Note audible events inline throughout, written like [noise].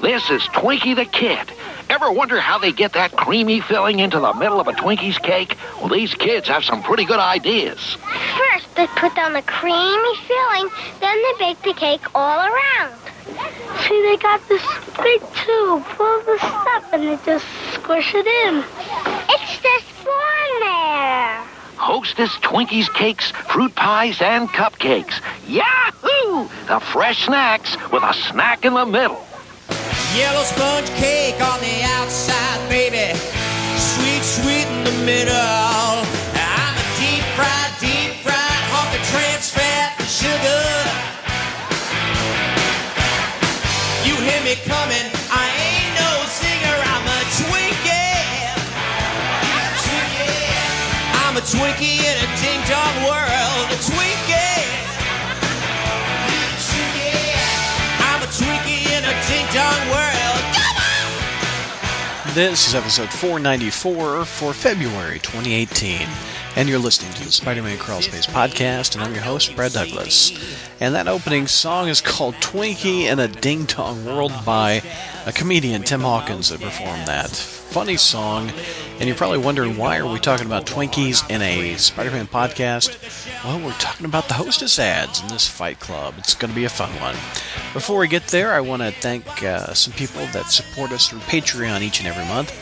This is Twinkie the Kid. Ever wonder how they get that creamy filling into the middle of a Twinkie's cake? Well, these kids have some pretty good ideas. First, they put down the creamy filling, then they bake the cake all around. See, they got this big tube full of the stuff, and they just squish it in. It's just born there. Hostess Twinkies cakes, fruit pies, and cupcakes. Yahoo! The fresh snacks with a snack in the middle. Yellow sponge cake on the outside, baby. Sweet, sweet in the middle. This is episode 494 for February 2018, and you're listening to the Spider Man Crawlspace podcast, and I'm your host, Brad Douglas. And that opening song is called Twinkie in a Ding Dong World by a comedian, Tim Hawkins, that performed that. Funny song, and you're probably wondering why are we talking about Twinkies in a Spider-Man podcast? Well, we're talking about the hostess ads in this Fight Club. It's going to be a fun one. Before we get there, I want to thank uh, some people that support us through Patreon each and every month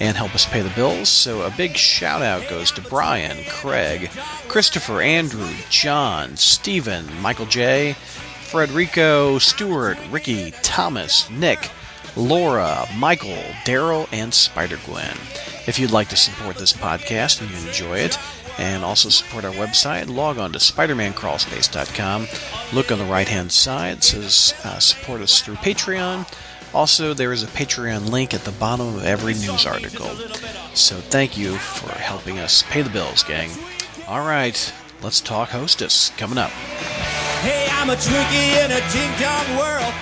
and help us pay the bills. So a big shout out goes to Brian, Craig, Christopher, Andrew, John, Stephen, Michael J, Frederico, Stuart, Ricky, Thomas, Nick, Laura, Michael, Daryl, and Spider Gwen. If you'd like to support this podcast and you enjoy it, and also support our website, log on to SpidermanCrawlspace.com. Look on the right hand side, says uh, support us through Patreon. Also, there is a Patreon link at the bottom of every news article. So thank you for helping us pay the bills, gang. All right, let's talk hostess coming up. Hey, I'm a Twinkie in a ding dong world.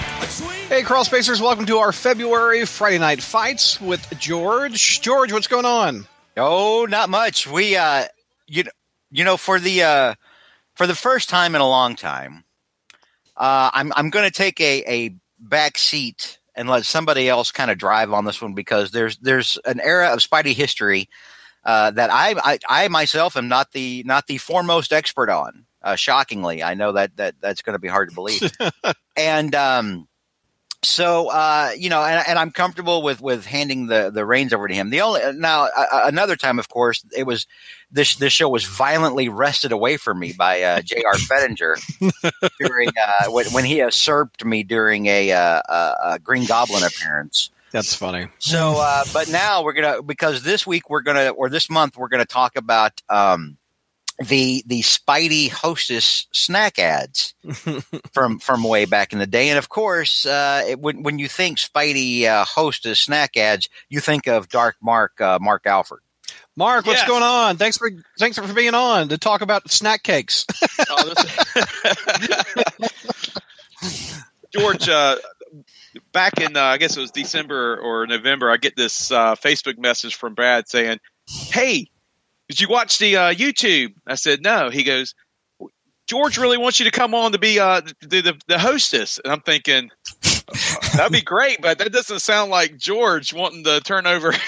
Hey, Crawl Spacers, welcome to our February Friday Night Fights with George. George, what's going on? Oh, not much. We uh you you know for the uh for the first time in a long time, uh I'm I'm going to take a a back seat and let somebody else kind of drive on this one because there's there's an era of Spidey history uh that I I, I myself am not the not the foremost expert on. Uh, shockingly, I know that that that's going to be hard to believe. [laughs] and um so uh, you know, and, and I'm comfortable with with handing the the reins over to him. The only now uh, another time, of course, it was this this show was violently wrested away from me by uh, J.R. Fettinger [laughs] during uh, when, when he usurped me during a, uh, a, a Green Goblin appearance. That's funny. So, uh, but now we're gonna because this week we're gonna or this month we're gonna talk about um, the the Spidey Hostess snack ads [laughs] from from way back in the day, and of course, uh, it, when when you think Spidey uh, Hostess snack ads, you think of Dark Mark uh, Mark Alford. Mark, what's Yes. going on? Thanks for thanks for being on to talk about snack cakes. [laughs] Oh, this- [laughs] George, uh, back in uh, I guess it was December or November, I get this uh, Facebook message from Brad saying, "Hey, did you watch the uh, YouTube?" I said, "No." He goes, "George really wants you to come on to be uh, the, the the hostess," and I'm thinking. That'd be great, but that doesn't sound like George wanting to turn over. [laughs] so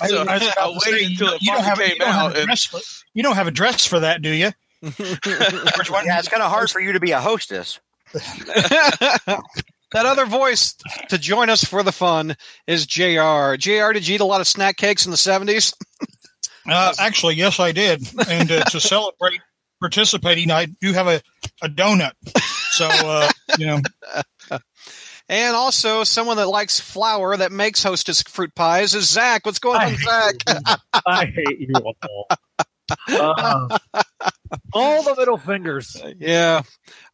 I, I was about I'll to wait say, until you, it don't finally have, you came don't out. a And, dress for, you don't have a dress for that, do you? [laughs] Yeah, it's kind of hard for you to be a hostess. [laughs] that other voice to join us for the fun is Jr. Jr. Did you eat a lot of snack cakes in the seventies? Uh, actually, yes, I did. And uh, to celebrate participating, I do have a, a donut. So, uh, you know, [laughs] And also someone that likes flour that makes hostess fruit pies is Zach. What's going on, Zach? I hate you all. [laughs] Uh, all the middle fingers. [laughs] yeah.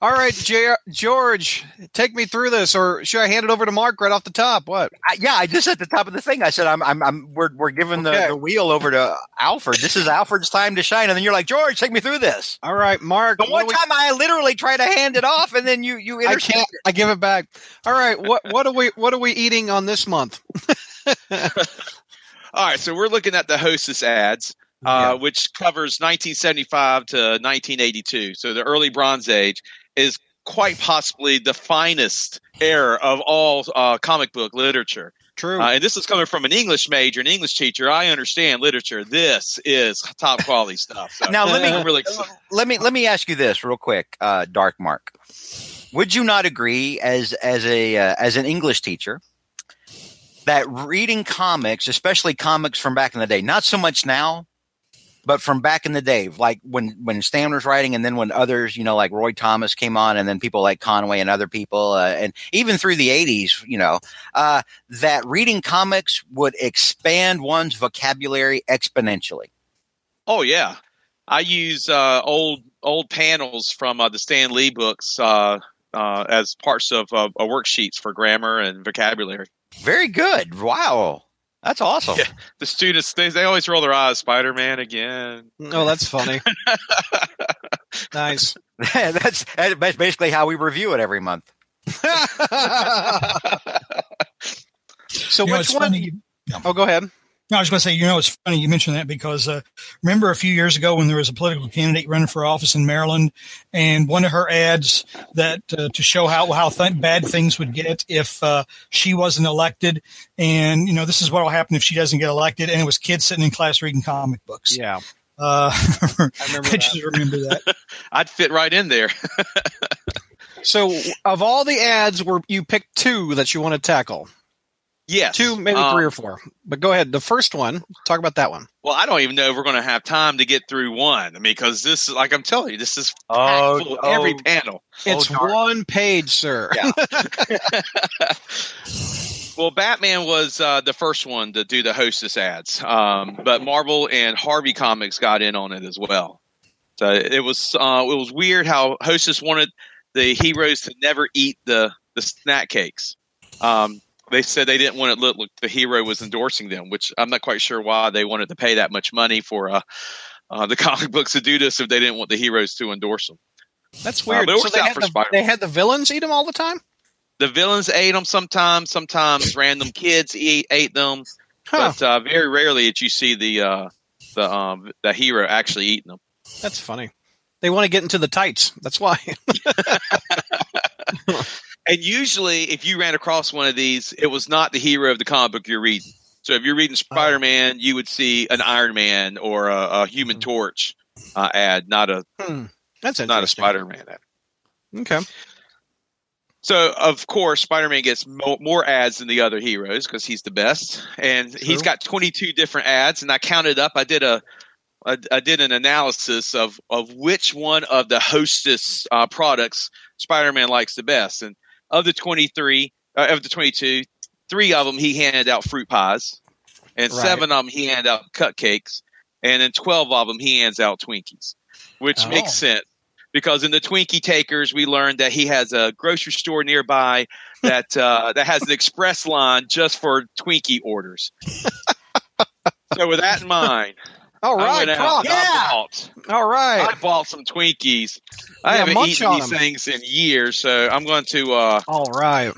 All right, Jr. George, take me through this, or should I hand it over to Mark right off the top? What? I, yeah, I just at the top of the thing, I said, "I'm, I'm, I'm we're, we're giving the, Okay. the wheel over to Alfred. This is Alfred's time to shine." And then you're like, "George, take me through this." All right, Mark. The one we- time I literally try to hand it off, and then you you I can't. I give it back. All right. What what are we what are we eating on this month? [laughs] All right, so we're looking at the hostess ads, uh, which covers 1975 to 1982. So the early Bronze Age is quite possibly the finest era of all uh, comic book literature. True. Uh, and this is coming from an English major, an English teacher. I understand literature. This is top quality stuff. So Now let me [laughs] really [laughs] let me let me ask you this real quick, uh, Dark Mark. Would you not agree, as as a uh, as an English teacher, that reading comics, especially comics from back in the day, not so much now, but from back in the day, like when when Stan was writing, and then when others, you know, like Roy Thomas came on, and then people like Conway and other people, uh, and even through the '80s, you know, uh, that reading comics would expand one's vocabulary exponentially. Oh yeah, I use uh, old old panels from uh, the Stan Lee books uh, uh, as parts of worksheets for grammar and vocabulary. Very good. Wow. That's awesome. Yeah. The students they, they always roll their eyes. Spider Man again. oh, that's funny. [laughs] nice. [laughs] that's that's basically how we review it every month. [laughs] so You which it's one? funny. you- Oh, go ahead. No, I was going to say, you know, it's funny you mentioned that because uh, remember a few years ago when there was a political candidate running for office in Maryland, and one of her ads that uh, to show how how th- bad things would get if uh, she wasn't elected, and you know this is what will happen if she doesn't get elected, and it was kids sitting in class reading comic books. Yeah. Uh, [laughs] I remember I just remember that. [laughs] I'd fit right in there. [laughs] So, of all the ads, were you picked two that you want to tackle? Yes, Two, maybe Um, three or four. But go ahead. The first one. Talk about that one. Well, I don't even know if we're going to have time to get through one. I mean, because this is like I'm telling you, this is Oh, packed full of every oh. panel. It's darn. one page, sir. Yeah. [laughs] [laughs] well, Batman was uh, the first one to do the Hostess ads, um, but Marvel and Harvey Comics got in on it as well. So it was uh, it was weird how Hostess wanted the heroes to never eat the the snack cakes. Um, they said they didn't want it look like the hero was endorsing them, which I'm not quite sure why they wanted to pay that much money for uh, uh, the [laughs] comic books to do this if they didn't want the heroes to endorse them. That's Uh, weird. it so they had, the, they had the villains eat them all the time? the villains ate them sometimes. Sometimes random kids eat, ate them, Huh. but uh, very rarely did you see the uh, the um, the hero actually eating them. That's funny. They want to get into the tights. That's why. [laughs] [laughs] And usually, if you ran across one of these, it was not the hero of the comic book you're reading. So if you're reading Spider Man, you would see an Iron Man or a, a Human Torch uh, ad, not a Hmm. That's not a. Spider Man ad. Okay. So of course, Spider Man gets mo- more ads than the other heroes because he's the best, and he's got 22 different ads. And I counted up. I did a I, I did an analysis of of which one of the Hostess uh, products Spider Man likes the best, and of the 23 uh, of the 22, three of them he handed out fruit pies, and Right. seven of them he handed out cupcakes, and then 12 of them he hands out Twinkies, which Oh. makes sense because in the Twinkie takers we learned that he has a grocery store nearby that uh, that has an express line just for Twinkie orders. [laughs] so with that in mind, All I right. went out Croc. and I bought All right. I bought some Twinkies. I Yeah, haven't eaten these them. things in years, so I'm going to uh, All right.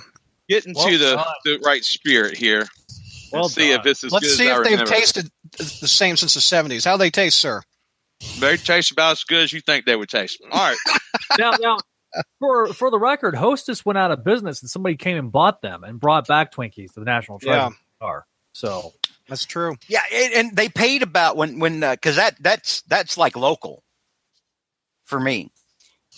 get into Well the, the right spirit here and Well see if this is Let's good see as I if they've remember. tasted the same since the 70s. How they taste, sir? They taste about as good as you think they would taste. All right. [laughs] now, now, for for the record, Hostess went out of business, and somebody came and bought them and brought back Twinkies to the National Treasure Yeah. Treasure Bar. So That's true. Yeah, and, and they paid about when when because that that's that's like local for me.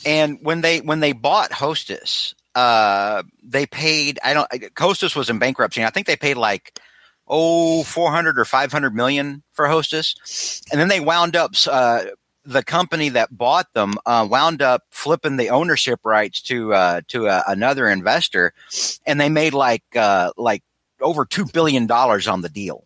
And when they when they bought Hostess, uh, they paid. I don't. Hostess was in bankruptcy. I think they paid like oh 400 or 500 million for Hostess, and then they wound up. Uh, the company that bought them uh, wound up flipping the ownership rights to uh, to uh, another investor, and they made like uh, like over two billion dollars on the deal.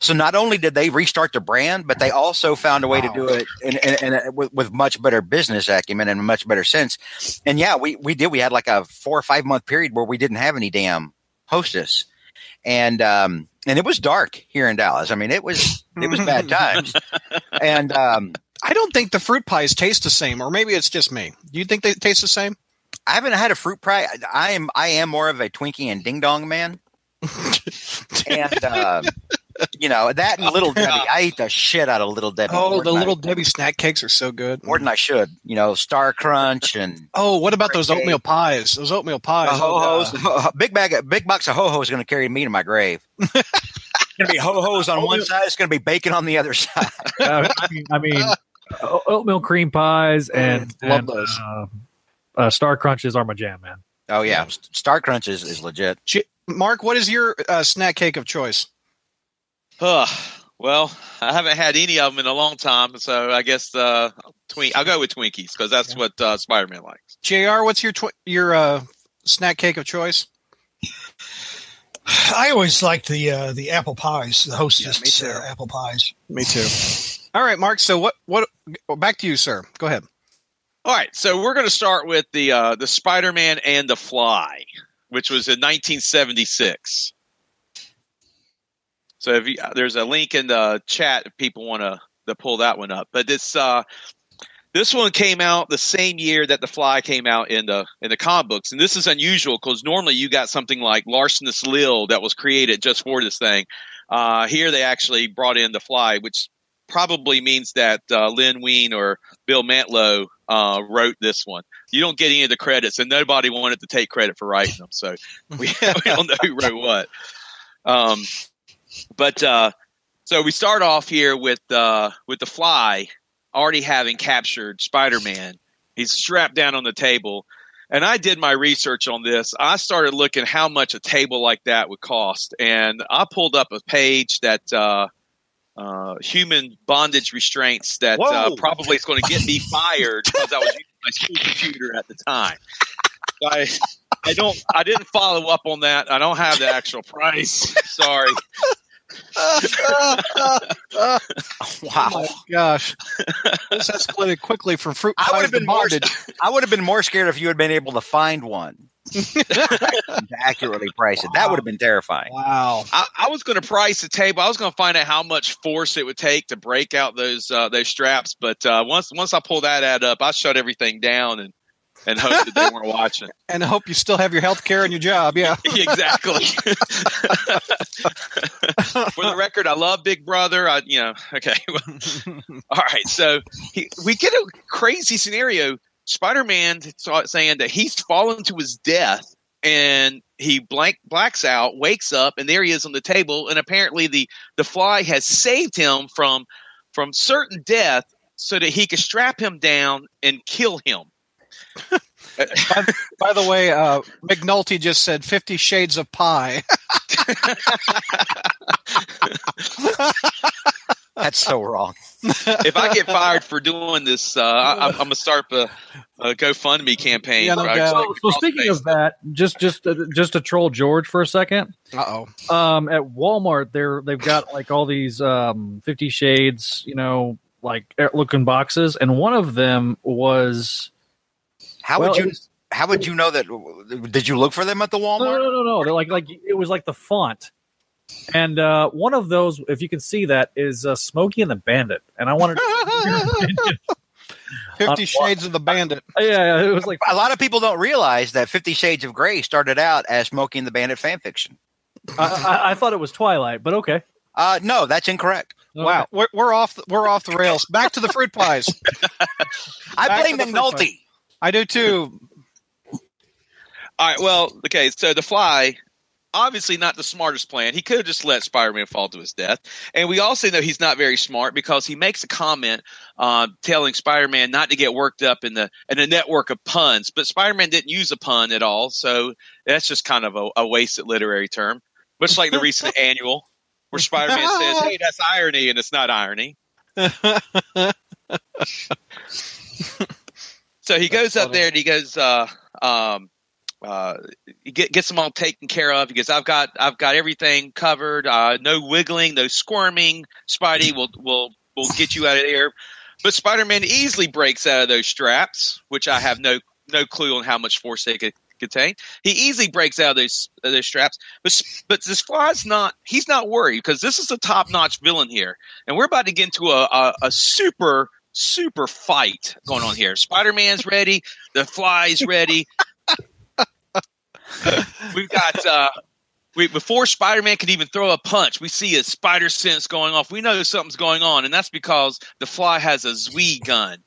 So not only did they restart the brand, but they also found a way to do it in, in, in, with, with much better business acumen and much better sense. And yeah, we, we did. We had like a four or five month period where we didn't have any damn hostess, and um, and it was dark here in Dallas. I mean, it was it was bad [laughs] times, and um, I don't think the fruit pies taste the same, or maybe it's just me. Do you think they taste the same? I haven't had a fruit pie. I am I am more of a Twinkie and Ding Dong man. [laughs] and uh, You know that and Little [laughs] Debbie. I eat the shit out of Little Debbie. Oh, the than I- little Debbie snack cakes are so good. more than I should. You know, Star Crunch and Oh, what about those Cake. oatmeal pies? Those oatmeal pies. the ho Oh, hos. Big bag, big box of ho hos is going to carry me to my grave. it's going to be ho hos on one side. It's going to be bacon on the other side. [laughs] Uh, I mean, I mean o- oatmeal cream pies and, Mm, love and, those. Uh, uh, Star Crunches are my jam, man. Oh yeah, Star Crunch is, is legit. Ch- Mark, what is your uh, snack cake of choice? Ugh. well, I haven't had any of them in a long time, so I guess uh, twink. I'll go with Twinkies because that's what uh, Spider Man likes. Jr. What's your tw- your uh, snack cake of choice? [sighs] I always liked the uh, the apple pies, the hostess Yeah, me too. uh, apple pies. Me too. [sighs] All right, Mark. So what? What? Back to you, sir. Go ahead. All right, so we're going to start with the uh, the Spider Man and the Fly, which was in 1976. So if you, there's a link in the chat if people want to to pull that one up. But this uh, this one came out the same year that the Fly came out in the in the comic books, and this is unusual because normally you got something like Larcenous Lil that was created just for this thing. Uh, here they actually brought in the Fly, which probably means that uh, Len Wein or Bill Mantlo uh, wrote this one. You don't get any of the credits, and nobody wanted to take credit for writing them, so we, [laughs] we don't know who wrote what. Um, but uh, so we start off here with uh, with the Fly already having captured Spider Man. He's strapped down on the table. And I did my research on this. I started looking how much a table like that would cost, and I pulled up a page that uh, uh, human bondage restraints that uh, probably is going to get me [laughs] fired because I was using my school computer at the time. I I don't I didn't follow up on that. I don't have the actual price. Sorry. [laughs] Wow. Oh gosh, [laughs] this escalated quickly from fruit I would have been more. I would have been more scared if you had been able to find one [laughs] to accurately price it. That would have been terrifying. Wow. I, I was going to price the table. I was going to find out how much force it would take to break out those uh, those straps. But uh, once once I pull that ad up, I shut everything down and and hope that they weren't watching. [laughs] And I hope you still have your health care and your job. Yeah. [laughs] exactly. [laughs] For the record, I love Big Brother. I, you know, okay. All right. So he, we get a crazy scenario. Spider Man saying that he's fallen to his death and he blank blacks out, wakes up, and there he is on the table. And apparently, the the fly has saved him from from certain death so that he could strap him down and kill him. [laughs] by, by the way, uh, McNulty just said Fifty Shades of Pie. [laughs] That's so wrong. if I get fired for doing this, uh, I, I'm, I'm gonna start a, a GoFundMe campaign. Yeah, no for. So, so speaking of that, just just uh, just to troll George for a second, Uh oh. um, at Walmart, they're they've got like all these um, Fifty Shades, you know, like looking boxes, and one of them was How well, would you? How would you know that? Did you look for them at the Walmart? no, no, no. They're like like it was like the font, and uh, one of those, if you can see that, is uh, Smokey and the Bandit, and I wanted, [laughs] Fifty Uh, Shades of the Bandit. yeah, yeah, it was like A lot of people don't realize that Fifty Shades of Grey started out as Smokey and the Bandit fan fiction. I, I, I thought it was Twilight, but okay. Uh, no, that's incorrect. Wow, we're, we're off. We're off the rails. Back to the fruit pies. [laughs] I blame the fruit McNulty. I do too. All right. Well, okay. So the Fly, obviously not the smartest plan. He could have just let Spider-Man fall to his death, and we also know he's not very smart because he makes a comment uh, telling Spider-Man not to get worked up in the in a network of puns. But Spider-Man didn't use a pun at all, so that's just kind of a, a wasted literary term. Much like the recent [laughs] annual, where Spider-Man says, "Hey, that's irony," and it's not irony. [laughs] So he goes up there and he goes, uh, um, uh, he get, gets them all taken care of. He goes, I've got, I've got everything covered. Uh, no wiggling, no squirming. Spidey will, will, will get you out of there. But Spider-Man easily breaks out of those straps, which I have no, no clue on how much force they could contain. He easily breaks out of those, of those straps. But, but this fly's not, he's not worried because this is a top-notch villain here. And we're about to get into a, a, a super, super fight going on here. Spider Man's ready. The Fly's ready. We've got uh, we, before Spider-Man could even throw a punch, we see his spider sense going off. We know something's going on, and that's because the Fly has a Zwee gun,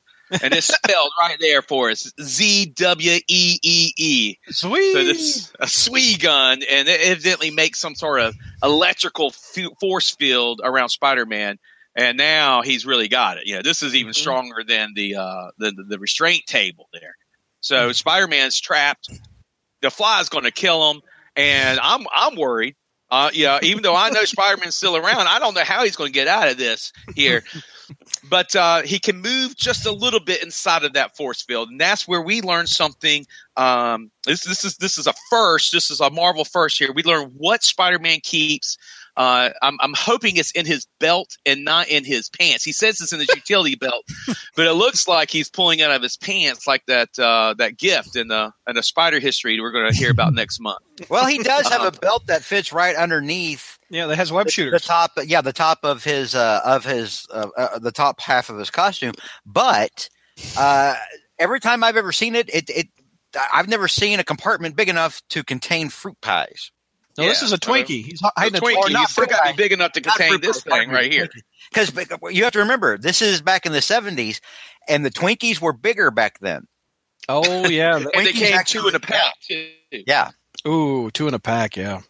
and it's spelled right there for us: Z W E E E. Sweet. So this a Swee gun, and it evidently makes some sort of electrical f- force field around Spider-Man. And now he's really got it. You know, this is even Mhm. stronger than the uh, the, the restraint table there. So Spider-Man's trapped. The Fly's going to kill him, and I'm I'm worried. Uh, yeah, even though I know [laughs] Spider-Man's still around, I don't know how he's going to get out of this here. [laughs] But uh, he can move just a little bit inside of that force field, and that's where we learn something. Um, this this is this is a first. This is a Marvel first here. We learn what Spider-Man keeps. Uh, I'm, I'm hoping it's in his belt and not in his pants. He says it's in his [laughs] utility belt, but it looks like he's pulling out of his pants like that uh, that gift in the in the spider history we're going to hear about [laughs] next month. Well, he does have a belt that fits right underneath Yeah, that has web the shooters. top. Yeah, the top of his uh, of his uh, uh, the top half of his costume. But uh, every time I've ever seen it, it it I've never seen a compartment big enough to contain fruit pies. No, this is a Twinkie. He's hiding a Twinkie, or you not still got to be big enough to contain this pie, thing right here. Because you have to remember, this is back in the seventies, and the Twinkies were bigger back then. Oh yeah. [laughs] And they came actually- two in a pack too. Yeah, Ooh, two in a pack. Yeah.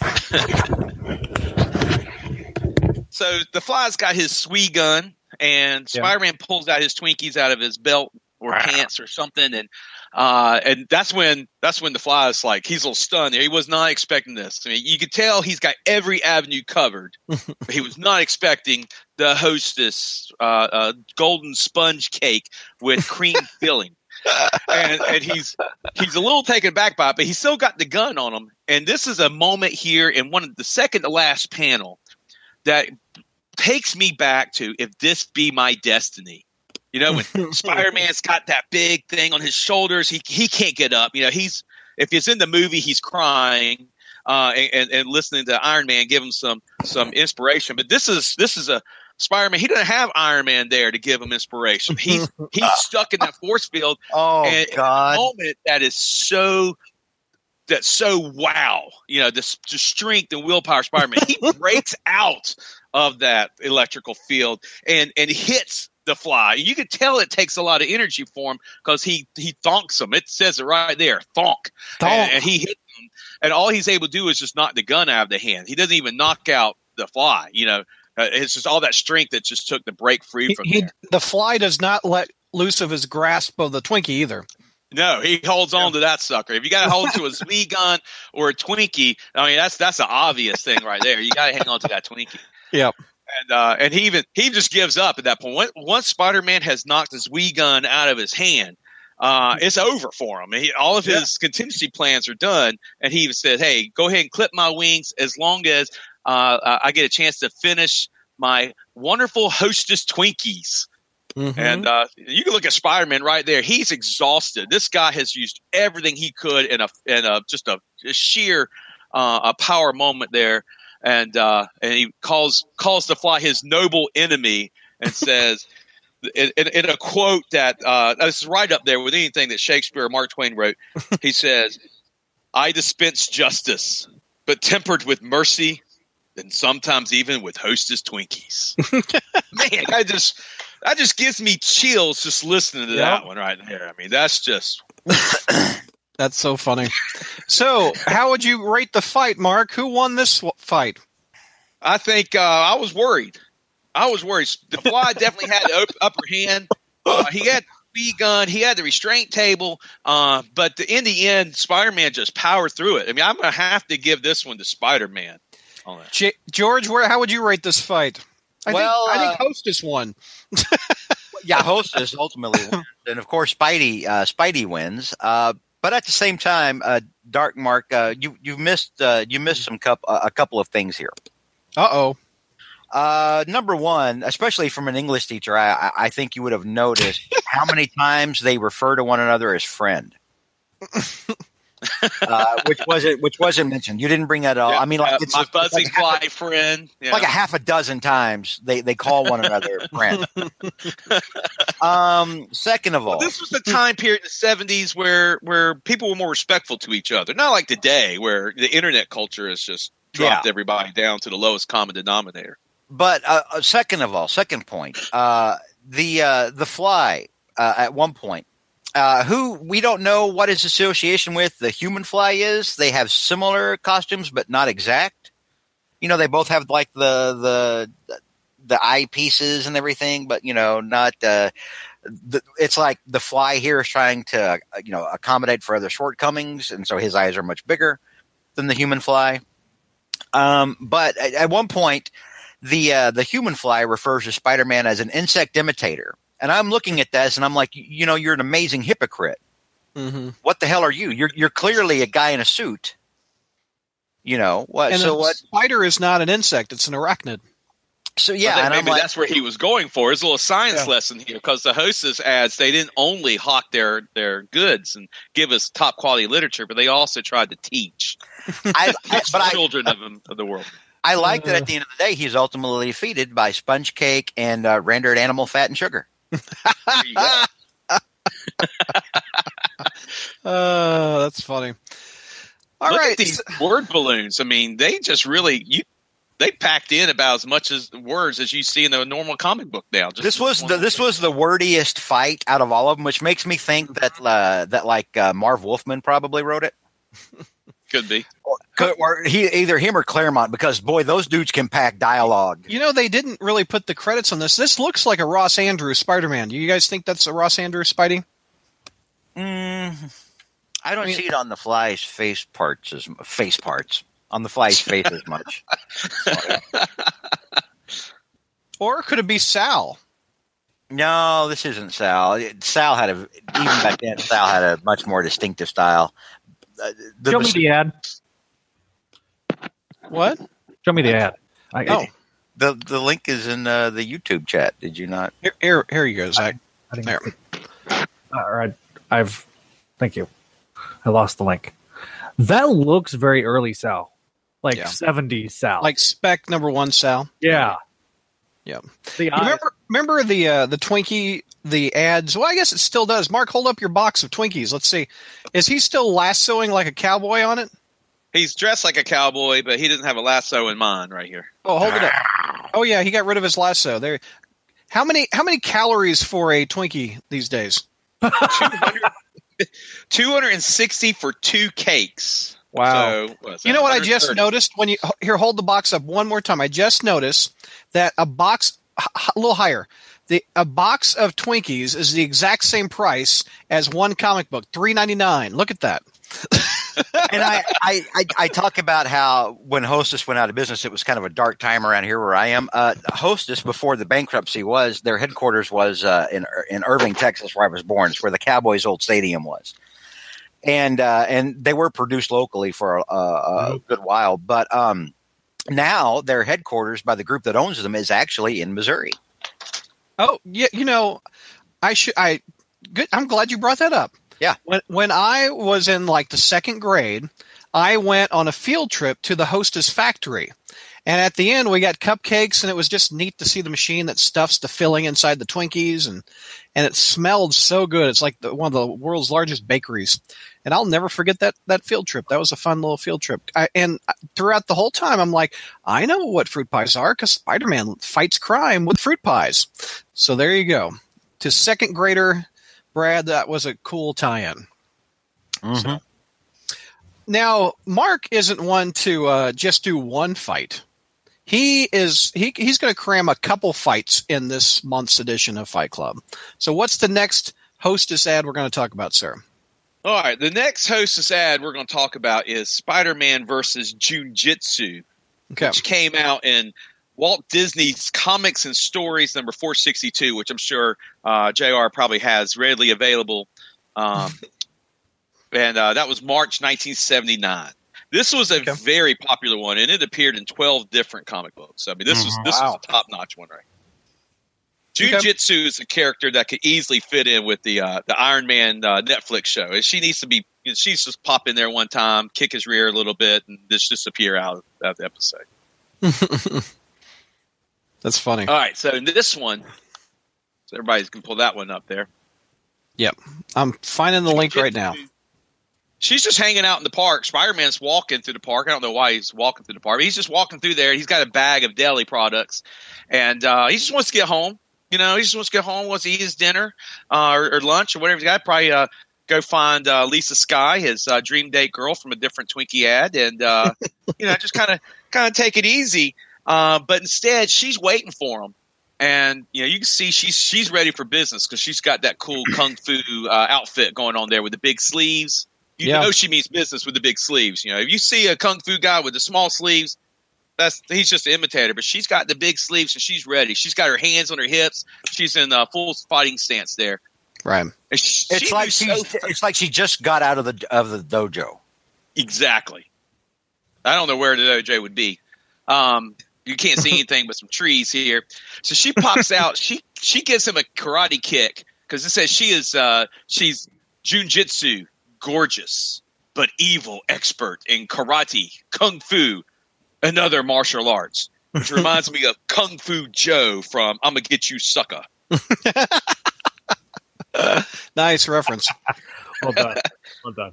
[laughs] So the fly's got his Swee gun, and Yeah. Spider-Man pulls out his Twinkies out of his belt or pants or something, and uh, and that's when that's when the fly is like he's a little stunned. He was not expecting this. I mean, you could tell he's got every avenue covered. [laughs] he was not expecting the hostess uh, uh, golden sponge cake with cream [laughs] filling. and, and he's he's a little taken back by it, but he's still got the gun on him. And this is a moment here in one of the second to last panel that takes me back to if this be my destiny. You know, when [laughs] Spider Man's got that big thing on his shoulders, he he can't get up. You know, he's if he's in the movie, he's crying uh, and, and, listening to Iron Man give him some some inspiration. But this is this is a Spider Man. He doesn't have Iron Man there to give him inspiration. He's [laughs] he's stuck in that force field Oh and God! moment that is so that's so wow. You know, this the strength and willpower Spider Man. He [laughs] breaks out of that electrical field and and hits the fly. You can tell it takes a lot of energy for him because he he thonks him. It says it right there, thonk, And, and he hits him. And all he's able to do is just knock the gun out of the hand. He doesn't even knock out the fly. You know, uh, it's just all that strength that just took the break free from he- there. the fly does not let loose of his grasp of the Twinkie either. No, he holds on to that sucker. If you got to hold to a Zwee [laughs] gun or a Twinkie, I mean that's that's an obvious thing right there. You got to hang on to that Twinkie. Yep. And uh, and he even he just gives up at that point. Once- Spider Man has knocked his Wii gun out of his hand, uh, it's over for him. He, all of his contingency plans are done, and he even said, "Hey, go ahead and clip my wings as long as uh, I get a chance to finish my wonderful Hostess Twinkies." Mhm. And uh, you can look at Spider Man right there. He's exhausted. This guy has used everything he could in a in a just a, a sheer uh, a power moment there, and uh, and he calls calls the fly his noble enemy and [laughs] says. In, in, in a quote that uh, this is right up there with anything that Shakespeare or Mark Twain wrote, [laughs] he says, "I dispense justice, but tempered with mercy, and sometimes even with Hostess Twinkies." [laughs] Man, I just that just gives me chills just listening to that one right there. I mean, that's just [clears throat] That's so funny. So, how would you rate the fight, Mark? Who won this fight? I think uh, I was worried. I was worried. The fly definitely had the up- upper hand. Uh, he had the speed gun. He had the restraint table. Uh, but the, in the end, Spider Man just powered through it. I mean, I'm going to have to give this one to Spider Man. on that. J- George, where? How would you rate this fight? I Well, think I uh, think Hostess won. yeah, Hostess ultimately wins, [laughs] and of course Spidey uh, Spidey wins. But at the same time, uh, Dark Mark, uh, you you missed uh, you missed some cup, uh, a couple of things here. Uh oh. Uh, number one, especially from an English teacher, I- I think you would have noticed [laughs] how many times they refer to one another as friend. [laughs] uh, which wasn't which wasn't mentioned. You didn't bring that up. Yeah, I mean, like uh, it's my it's like buzzing a half fly friend. Yeah. like a half a dozen times they they call one another [laughs] friend. um, second of all, this was the time period in the seventies where where people were more respectful to each other. Not like today, where the internet culture has just dropped everybody down to the lowest common denominator. But uh, uh, second of all, second point, uh, the uh, the fly uh, at one point, uh, who we don't know what his association with the human fly is. They have similar costumes, but not exact. You know, they both have like the the the eye pieces and everything, but you know, not. Uh, the, it's like the fly here is trying to uh, you know accommodate for other shortcomings, and so his eyes are much bigger than the human fly. Um, but at, at one point, the uh, the human fly refers to Spider-Man as an insect imitator, and I'm looking at this and I'm like, you know, you're an amazing hypocrite. Mm-hmm. What the hell are you? You're you're clearly a guy in a suit. You know what? And so a what? spider is not an insect; it's an arachnid. So yeah, think and I'm maybe like, that's where he was going for. His little science Yeah. lesson here, because the hostess ads they didn't only hawk their their goods and give us top quality literature, but they also tried to teach, [laughs] I, I, teach [laughs] but the I, children of, them- of the world. I like that at the end of the day, he's ultimately defeated by sponge cake and uh, rendered animal fat and sugar. There. Uh, [laughs] that's funny. All Look right, at these word balloons. I mean, they just really you. They packed in about as much as words as you see in a normal comic book now. Just This was the this was the wordiest fight out of all of them, which makes me think that uh, that like uh, Marv Wolfman probably wrote it. [laughs] could be. Could- or he either him or Claremont because boy those dudes can pack dialogue You know, they didn't really put the credits on this. This looks like a Ross Andrews Spider-Man. Do you guys think that's a Ross Andrews Spidey? mm, i don't I mean- see it on the fly's face parts as face parts on the fly's face as much [laughs] Or could it be Sal? no this isn't sal sal had a even back then sal had a much more distinctive style the- Show me the ad. What? Show me the ad. I, Oh, the, the link is in uh, the youtube chat did you not here, here, here you go, Zach. I think. There. All right, I've. Thank you. I lost the link. That looks very early Sal, like Yeah. 70s Sal. Like spec number one, Sal. yeah, Yeah. The remember, remember the uh, the Twinkie the ads? Well, I guess it still does. Mark, hold up your box of Twinkies. Let's see. Is he still lassoing like a cowboy on it? He's dressed like a cowboy, but he doesn't have a lasso in mind right here. Oh, hold it up. Oh yeah, he got rid of his lasso. There. How many how many calories for a Twinkie these days? [laughs] 260 for two cakes. Wow. So, You know what I just noticed when you here hold the box up one more time. I just noticed that a box a little higher. The a box of Twinkies is the exact same price as one comic book, three ninety nine. Look at that. [laughs] and I, I, I, I talk about how when Hostess went out of business, it was kind of a dark time around here where I am. Uh, Hostess, before the bankruptcy, was their headquarters was uh, in in Irving, Texas, where I was born. It's where the Cowboys' old stadium was, and uh, and they were produced locally for a, a, a good while. But um, now their headquarters by the group that owns them is actually in Missouri. Oh, yeah, you know, I should I good I'm glad you brought that up. Yeah. When when I was in like the second grade, I went on a field trip to the Hostess factory. And at the end we got cupcakes and it was just neat to see the machine that stuffs the filling inside the Twinkies and and it smelled so good. It's like the, one of the world's largest bakeries. And I'll never forget that that field trip. That was a fun little field trip. I, and throughout the whole time I'm like, I know what fruit pies are cuz Spider-Man fights crime with fruit pies. So there you go. To second grader Brad, that was a cool tie-in. Now, Mark isn't one to uh, just do one fight. He is he he's going to cram a couple fights in this month's edition of Fight Club. So, what's the next hostess ad we're going to talk about, sir? All right, the next hostess ad we're going to talk about is Spider-Man versus Junjitsu, Okay. which came out in Walt Disney's Comics and Stories number 462, which I'm sure uh, JR probably has readily available. Um, [laughs] and uh, that was March 1979. This was a Okay. very popular one, and it appeared in 12 different comic books. I mean, this was this Wow. was a top-notch one, right? Okay. Jiu-Jitsu is a character that could easily fit in with the uh, the Iron Man uh, Netflix show. She needs to be you know, she's just pop in there one time, kick his rear a little bit, and just disappear out of, out of the episode. [laughs] That's funny. All right, so in this one, so everybody can pull that one up there. Yep. I'm finding the link right now. She's just hanging out in the park. Spider Man's walking through the park. I don't know why he's walking through the park. But he's just walking through there. He's got a bag of deli products, and uh, he just wants to get home. You know, he just wants to go home, wants to eat his dinner uh, or, or lunch or whatever he's got. Probably uh, go find uh, Lisa Sky, his uh, dream date girl from a different Twinkie ad, and uh, [laughs] you know, just kind of kind of take it easy. Uh, but instead, she's waiting for him, and you know, you can see she's she's ready for business because she's got that cool [clears throat] kung fu uh, outfit going on there with the big sleeves. You Yeah. know, she means business with the big sleeves. You know, if you see a kung fu guy with the small sleeves, that's he's just an imitator. But she's got the big sleeves, and she's ready. She's got her hands on her hips. She's in a full fighting stance there. Right. She, It's she like moves she's so it's like she just got out of the of the dojo. Exactly. I don't know where the dojo would be. Um, you can't see [laughs] anything but some trees here. So she pops out. She she gives him a karate kick because it says she is uh, she's Junjitsu, gorgeous but evil expert in karate, kung fu, and other martial arts. Which [laughs] reminds me of Kung Fu Joe from "I'ma Get You, Sucker." [laughs] Nice reference. [laughs] Well done. Well done.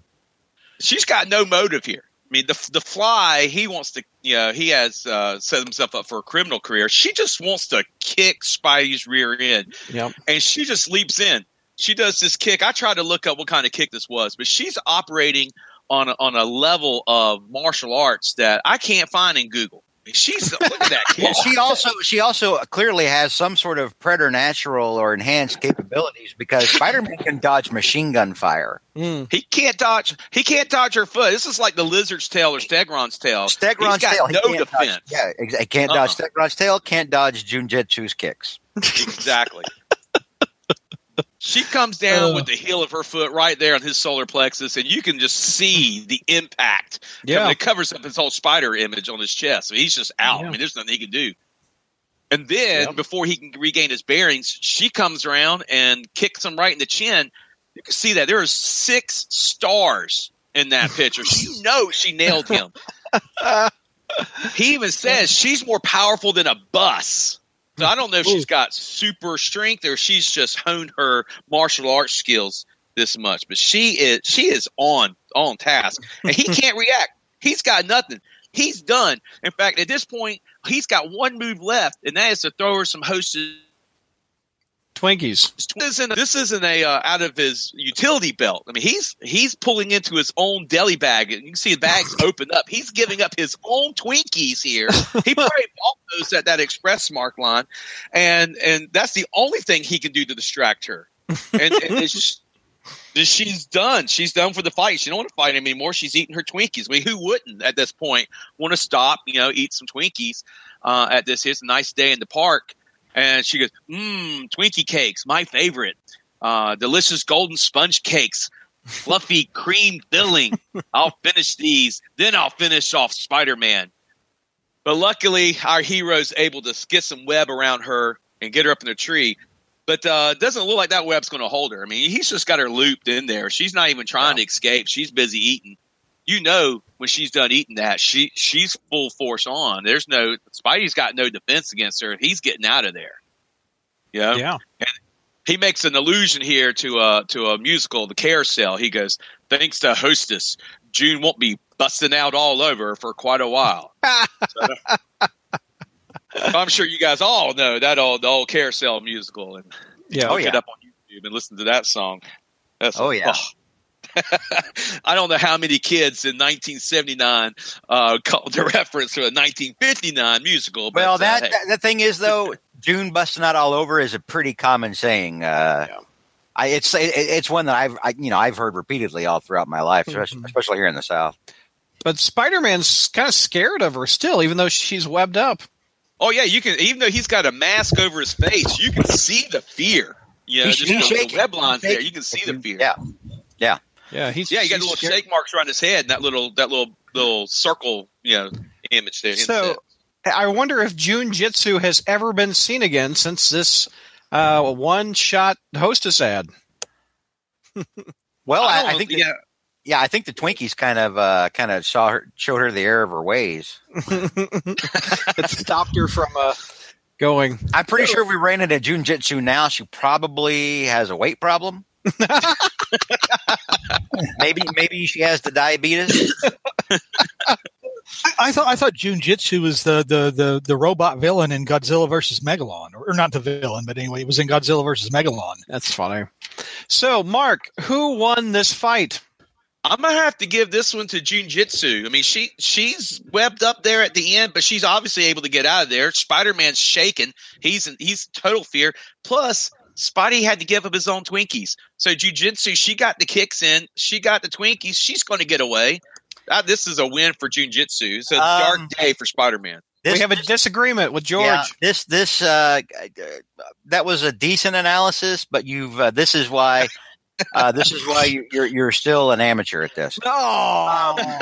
she's got no motive here. I mean, the the fly he wants to, you know, he has uh, set himself up for a criminal career. She just wants to kick Spidey's rear end, Yep. and she just leaps in. She does this kick. I tried to look up what kind of kick this was, but she's operating on a, on a level of martial arts that I can't find in Google. I mean, she's look at that [laughs] kick. Well, she also she also clearly has some sort of preternatural or enhanced capabilities because Spider-Man can dodge machine gun fire. Mm. He can't dodge. He can't dodge her foot. This is like the lizard's tail or Stegron's tail. He's Stegron's got tail, no can't defense. dodge. Yeah, ex- he can't dodge Uh-uh. Stegron's tail. Can't dodge Junjitsu's kicks. Exactly. She comes down uh, with the heel of her foot right there on his solar plexus, and you can just see the impact. Yeah. It covers up his whole spider image on his chest. I mean, he's just out. Yeah. I mean, there's nothing he can do. And then, Yep. before he can regain his bearings, she comes around and kicks him right in the chin. You can see that there are six stars in that picture. you [laughs] know she nailed him. [laughs] he even says she's more powerful than a bus. So I don't know if she's got super strength or she's just honed her martial arts skills this much, but she is she is on on task, and he can't [laughs] react. He's got nothing. He's done. In fact, at this point, he's got one move left, and that is to throw her some hostess. Twinkies. This isn't, this isn't a uh, out of his utility belt. I mean, he's he's pulling into his own deli bag, and you can see the bags [laughs] open up. He's giving up his own Twinkies here. He [laughs] probably bought those at that Express Mark line, and and that's the only thing he can do to distract her. And, and it's just, she's done. She's done for the fight. She don't want to fight him anymore. She's eating her Twinkies. I mean, who wouldn't at this point want to stop? You know, eat some Twinkies uh, at this. It's a nice day in the park. And she goes, Mmm, Twinkie cakes, my favorite. Uh, delicious golden sponge cakes, fluffy [laughs] cream filling. I'll finish these, then I'll finish off Spider Man. But luckily, our hero's able to get some web around her and get her up in the tree. But uh, it doesn't look like that web's going to hold her. I mean, he's just got her looped in there. She's not even trying to escape. She's busy eating. You know, when she's done eating that, she she's full force on. There's no Spidey's got no defense against her. He's getting out of there. You know? Yeah. And he makes an allusion here to a to a musical, The Carousel. He goes, "Thanks to Hostess, June won't be busting out all over for quite a while." [laughs] So, I'm sure you guys all know that old the old Carousel musical, and Yeah. Oh, look yeah. it up on YouTube and listen to that song. That's Oh, yeah. Oh. I don't know how many kids in 1979 uh, called the reference to a 1959 musical. But, Well, uh, that, hey. that the thing is though, June busting out all over is a pretty common saying. Uh, Yeah. I, it's it, it's one that I've I, you know I've heard repeatedly all throughout my life, especially, especially here in the South. But Spider Man's kind of scared of her still, even though she's webbed up. Oh yeah, you can. Even though he's got a mask over his face, you can see the fear. You know, just the, the web lines there. You can see the fear. Yeah, yeah. Yeah, he's yeah. You got little scared. shake marks around his head, and that little that little little circle, you know, image there. So I wonder if June Jitsu has ever been seen again since this uh, one shot hostess ad. Well, I I, I think that- yeah. yeah, I think the Twinkies kind of uh, kind of saw her, showed her the error of her ways. [laughs] it stopped her from uh, going. I'm pretty sure if we ran into Junjitsu now, she probably has a weight problem. [laughs] maybe maybe she has the diabetes. I thought I thought Junjitsu was the, the, the, the robot villain in Godzilla versus Megalon, or not the villain, but anyway, it was in Godzilla versus Megalon. That's funny. So, Mark, who won this fight? I'm gonna have to give this one to Junjitsu. I mean, she she's webbed up there at the end, but she's obviously able to get out of there. Spider Man's shaking; he's in, he's total fear. Plus, Spidey had to give up his own Twinkies. So Jujitsu, she got the kicks in, she got the Twinkies. She's going to get away. Uh, this is a win for Jujitsu. It's a Um, dark day for Spider Man. We have a disagreement with George. yeah, this this uh, that was a decent analysis, but you've uh, this is why uh, this is why you, you're you're still an amateur at this. Oh, All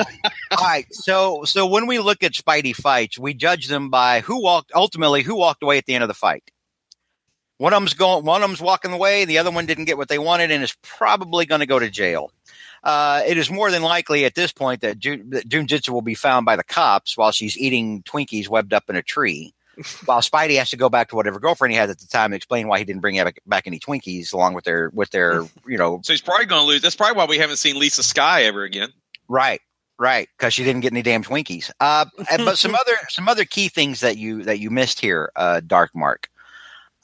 right, so so when we look at Spidey fights, we judge them by who walked ultimately who walked away at the end of the fight. One of them's going, one of them's walking away. The other one didn't get what they wanted and is probably going to go to jail. Uh, it is more than likely at this point that, Jun, that Junjitsu will be found by the cops while she's eating Twinkies webbed up in a tree. while Spidey has to go back to whatever girlfriend he had at the time and explain why he didn't bring back, back any Twinkies along with their with their [laughs] you know So he's probably going to lose. That's probably why we haven't seen Lisa Sky ever again. Right, right, because she didn't get any damn Twinkies. Uh, but some [laughs] other some other key things that you that you missed here, uh, Dark Mark.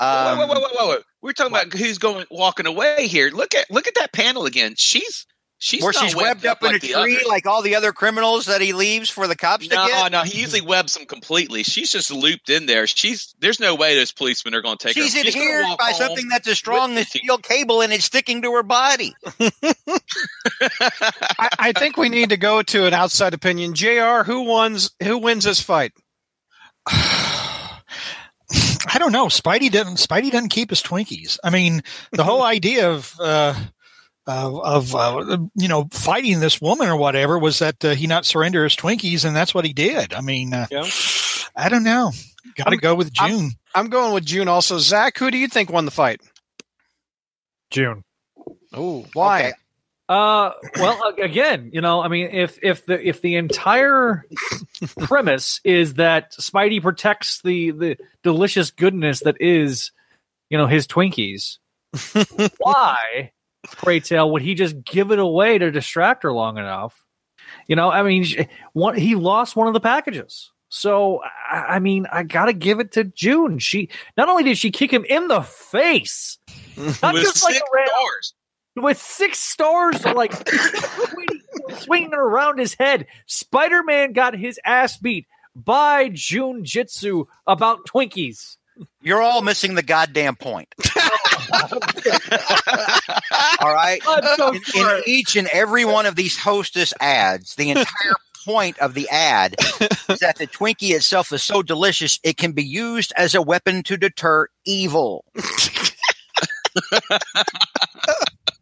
Um, wait, wait, wait, wait, wait, wait. We're talking about who's going walking away here. Look at look at that panel again. She's she's where she's webbed up, in like a tree others. like all the other criminals that he leaves for the cops to No, get. no, no, he usually webs them completely. She's just looped in there. She's there's no way those policemen are going to take She's her. gonna adhered by something that's as strong as the- steel cable and it's sticking to her body. [laughs] [laughs] I, I think we need to go to an outside opinion. Jr. Who wins? Who wins this fight? [sighs] [sighs] [sighs] I don't know. Spidey didn't. Spidey doesn't keep his Twinkies. I mean, the whole [laughs] idea of uh, of, of uh, you know fighting this woman or whatever was that uh, he not surrender his Twinkies, and that's what he did. I mean, uh, Yeah. I don't know. Got to go with I'm- June. I'm going with June. Also, Zach. Who do you think won the fight? June. Oh, why? Okay. Uh, well, again, you know, I mean, if if the if the entire premise is that Spidey protects the the delicious goodness that is, you know, his Twinkies, [laughs] why, pray tell, would he just give it away to distract her long enough? You know, I mean, one he lost one of the packages. So I, I mean, I gotta give it to June. She not only did she kick him in the face, [laughs] not just like six a random stars. With six stars like swinging, swinging around his head. Spider Man got his ass beat by June Jitsu about Twinkies. You're all missing the goddamn point. [laughs] all right. [laughs] So In, in each and every one of these hostess ads, the entire [laughs] point of the ad is that the Twinkie itself is so delicious it can be used as a weapon to deter evil.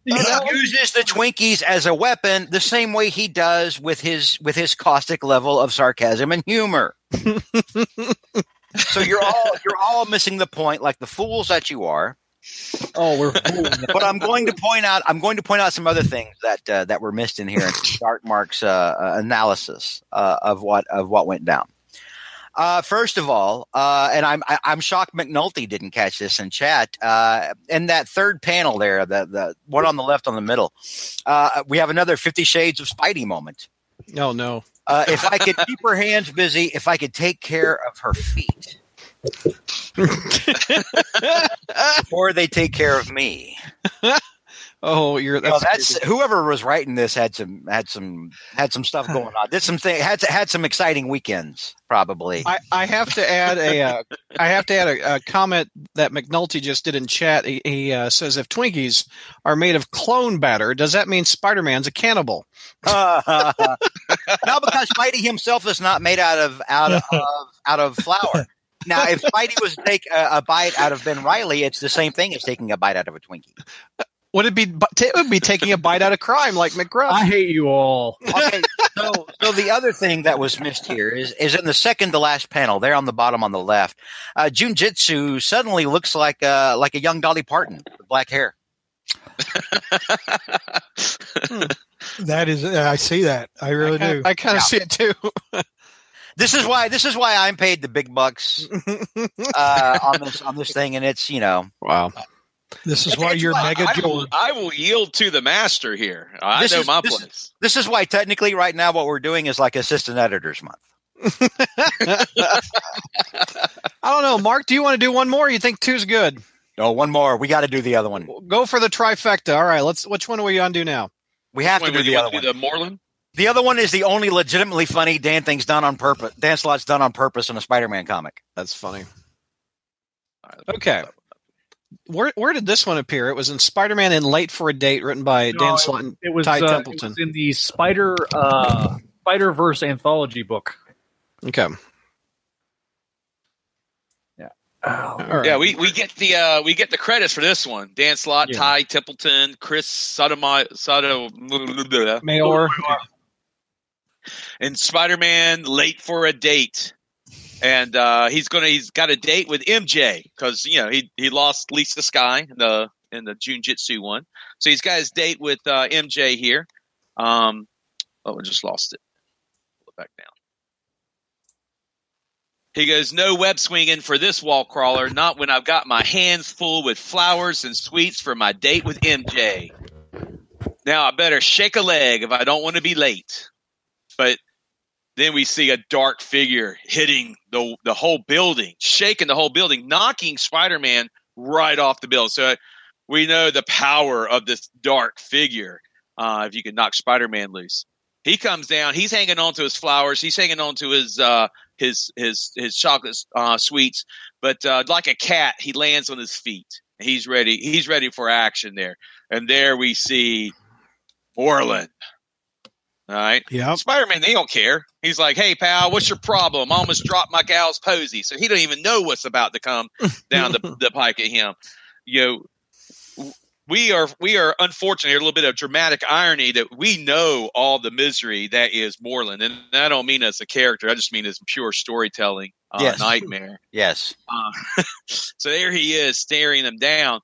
You He uses the Twinkies as a weapon the same way he does with his with his caustic level of sarcasm and humor. so you're all you're all missing the point, like the fools that you are. Oh, we're. But I'm going to point out I'm going to point out some other things that uh, that were missed in here in Dark Mark's uh, uh, analysis uh, of what of what went down. Uh, first of all, uh, and I'm I, I'm shocked McNulty didn't catch this in chat. Uh, in that third panel there, the the one on the left on the middle, uh, we have another Fifty Shades of Spidey moment. Oh no. Uh, if I could keep her hands busy, if I could take care of her feet, [laughs] or they take care of me. [laughs] Oh, you're You know, that's, that's whoever was writing this had some had some had some stuff going on. Did some thing had had some exciting weekends probably. I, I have to add a uh, I have to add a, a comment that McNulty just did in chat. He, he uh, says if Twinkies are made of clone batter, does that mean Spider Man's a cannibal? [laughs] no, because Spidey himself is not made out of out of out of flour. Now, if Spidey was to take a, a bite out of Ben Reilly, it's the same thing as taking a bite out of a Twinkie. Would it be? bu- It would be taking a bite out of crime, like McGruff. I hate you all. [laughs] Okay, so so the other thing that was missed here is is in the second to last panel, there on the bottom on the left, uh, Junjitsu suddenly looks like uh, like a young Dolly Parton with black hair. That is, I see that. I really do. I kind of see it too. [laughs] This is why this is why I'm paid the big bucks [laughs] uh, on this on this thing, and it's you know wow. This is why That's you're why Mega I will, I will yield to the master here. I This know is- my this- place. this is why technically right now what we're doing is like assistant editors month. [laughs] I don't know, Mark. Do you want to do one more? You think two's good? Oh, one more. We got to do the other one. Go for the trifecta. All right. Let's. Which one are we on to do now? We have Wait, to do the you other want one. the Morlun? The other one is the only legitimately funny Dan thing's done on purpose. Dan Slott's done on purpose in a Spider-Man comic. That's funny. All right, Okay. Where where did this one appear? It was in Spider Man in Late for a Date, written by No, Dan it- Slott and It was, Ty uh, it Templeton. was in the Spider uh, Spider Verse anthology book. Okay. Oh, All right. Yeah, we, we get the uh, we get the credits for this one. Dan Slott, Yeah. Ty Templeton, Chris Sotomayor, Soto, Mayor. [laughs] and Spider Man late for a date, and uh, he's gonna he's got a date with MJ because you know he he lost Lisa Sky in the in the Junjitsu one, so he's got his date with uh, MJ here. Um, oh, I just lost it. Pull it back down. He goes, no web swinging for this wall crawler, not when I've got my hands full with flowers and sweets for my date with MJ. Now I better shake a leg if I don't want to be late. But then we see a dark figure hitting the the whole building, shaking the whole building, knocking Spider-Man right off the building. So we know the power of this dark figure. Uh, if you can knock Spider-Man loose, he comes down. He's hanging on to his flowers. He's hanging on to his uh, his his his chocolate uh, sweets. But uh, like a cat, he lands on his feet. He's ready. He's ready for action there. And there we see Morlun. All right. Yeah. Spider Man, they don't care. He's like, "Hey, pal, what's your problem? I almost dropped my gal's posy." So he don't even know what's about to come [laughs] down the, the pike at him. You know, we are we are unfortunately a little bit of dramatic irony that we know all the misery that is Morlun, and I don't mean as a character. I just mean as pure storytelling uh, Yes. nightmare. Yes. Uh, [laughs] so there he is staring them down.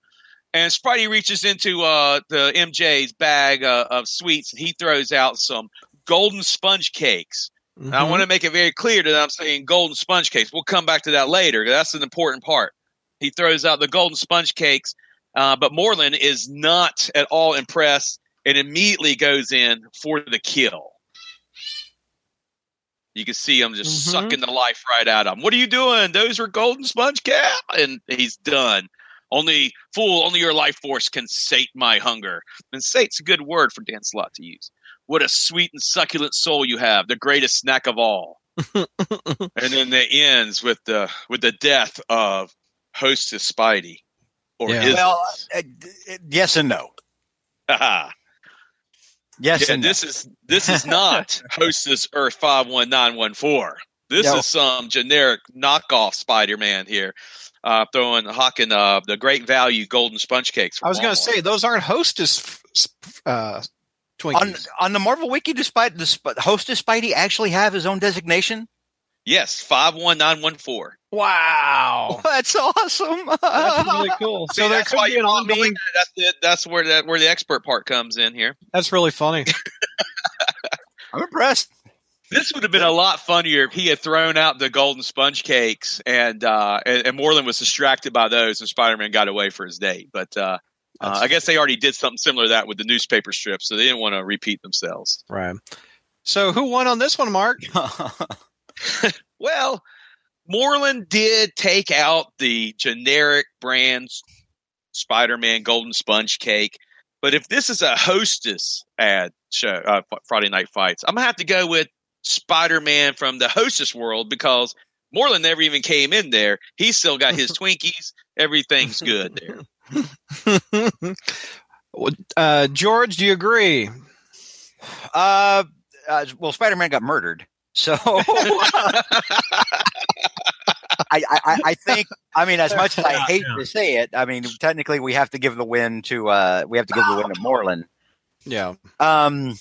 And Spidey reaches into uh, the MJ's bag uh, of sweets and he throws out some golden sponge cakes. Mm-hmm. I want to make it very clear that I'm saying golden sponge cakes. We'll come back to that later. That's an important part. He throws out the golden sponge cakes, uh, but Morlun is not at all impressed and immediately goes in for the kill. You can see him just Mhm. sucking the life right out of him. What are you doing? Those are golden sponge cakes, and he's done. Only fool, only your life force can sate my hunger. And sate's a good word for Dan Slott to use. What a sweet and succulent soul you have, the greatest snack of all. [laughs] and then it ends with the with the death of Hostess Spidey. Or Yeah. is Well, uh, yes and no. it? Yes Yeah, and no. this is this is not [laughs] Hostess Earth five one nine one four. This No. is some generic knockoff Spider Man here, uh, throwing hawking uh, the great value golden sponge cakes. I was going to say those aren't Hostess f- uh, on Twinkies. on the Marvel Wiki, despite the sp- host of Spidey actually have his own designation. yes, five one nine one four. wow, [laughs] That's awesome. [laughs] that's really cool. So there could be an ongoing. That's the, that's where that where the expert part comes in here. That's really funny. [laughs] I'm impressed. This would have been a lot funnier if he had thrown out the golden sponge cakes and uh, and, and Morlun was distracted by those, and Spider Man got away for his date. But uh, uh, I guess they already did something similar to that with the newspaper strips, so they didn't want to repeat themselves. Right. So who won on this one, Mark? [laughs] [laughs] Well, Morlun did take out the generic brand Spider Man golden sponge cake. But if this is a hostess ad show, uh, Friday Night Fights, I'm going to have to go with Spider Man from the hostess world because Morlun never even came in there. He still got his [laughs] Twinkies. Everything's good there. [laughs] uh, George, do you agree? Uh, uh, well, Spider Man got murdered, so [laughs] I, I, I think. I mean, as much as I hate Yeah. to say it, I mean, technically, we have to give the win to uh, we have to give the win to Morlun. Yeah. Um,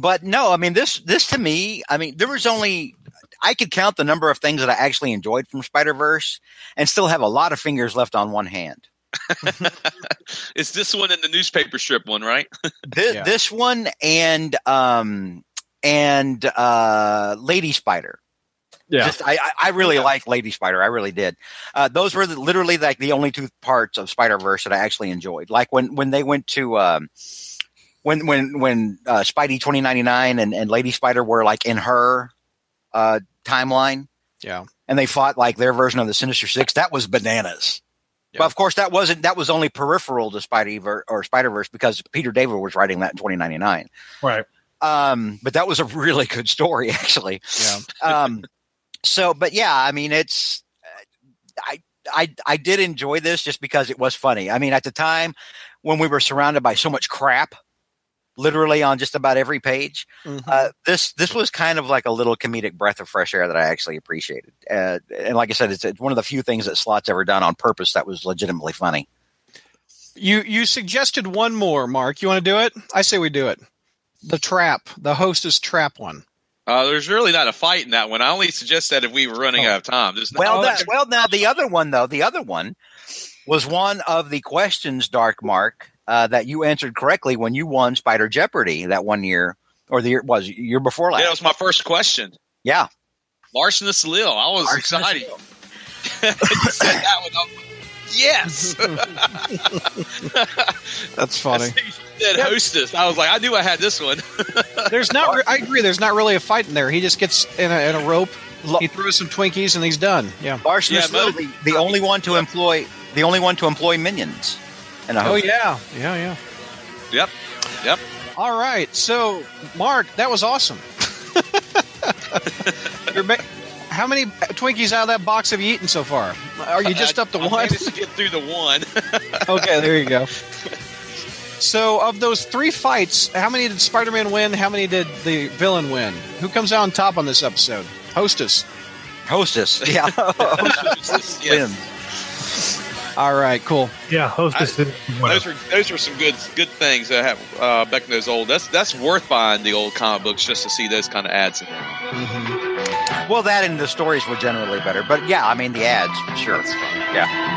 but no, I mean this this to me, I mean there was only I could count the number of things that I actually enjoyed from Spider Verse, and still have a lot of fingers left on one hand. [laughs] it's this one and the newspaper strip one, right? [laughs] This, Yeah. this one and um and uh Lady Spider. Yeah. Just, I, I- I really like Lady Spider. I really did. Uh, those were the, literally like the only two parts of Spider Verse that I actually enjoyed. Like when when they went to um, when when when uh, Spidey twenty ninety nine and and Lady Spider were like in her uh, timeline, Yeah. and they fought like their version of the Sinister Six. That was bananas. Yeah. But of course, that wasn't that was only peripheral to Spidey ver- or Spider Verse because Peter David was writing that in twenty ninety nine. Right. Um, but that was a really good story, [laughs] actually. Yeah. Um, so, but yeah, I mean, it's I I I did enjoy this just because it was funny. I mean, at the time when we were surrounded by so much crap, literally on just about every page, Mhm. uh, this this was kind of like a little comedic breath of fresh air that I actually appreciated. Uh, and like I said, it's, it's one of the few things that Slott's ever done on purpose that was legitimately funny. You you suggested one more, Mark. You want to do it? I say we do it. The trap, the hostess trap one. Uh, there's really not a fight in that one. I only suggest that if we were running out of time. There's Well, no, that, well, now the other one though, the other one was one of the questions, Dark Mark, uh, that you answered correctly when you won Spider Jeopardy that one year, or the year was year before last. yeah, last. that was my first question. Yeah, Larcenous Lil. I was Larcenous excited. You [laughs] said that one. I was like, yes. [laughs] That's [laughs] funny. Said hostess. I was like, I knew I had this one. There's not. Re- I agree. There's not really a fight in there. He just gets in a, in a rope. He throws some Twinkies and he's done. Yeah. Larcenous Yeah, Lil, the, the only one to employ the only one to employ minions. And Oh yeah. Yeah yeah. yep. Yep. All right. So, Mark, that was awesome. [laughs] You're ma- how many Twinkies out of that box have you eaten so far? Are you just up to I one? managed to get through the one. [laughs] okay, there you go. So, of those three fights, how many did Spider-Man win? How many did the villain win? Who comes out on top on this episode? Hostess. Hostess, yeah, [laughs] Hostess Yes. wins. All right, cool. Yeah. Hostess did Those were those were some good good things that have uh, back in those old. That's that's worth buying the old comic books just to see those kind of ads in there. Well, that and the stories were generally better, but yeah, I mean the ads, sure, yeah.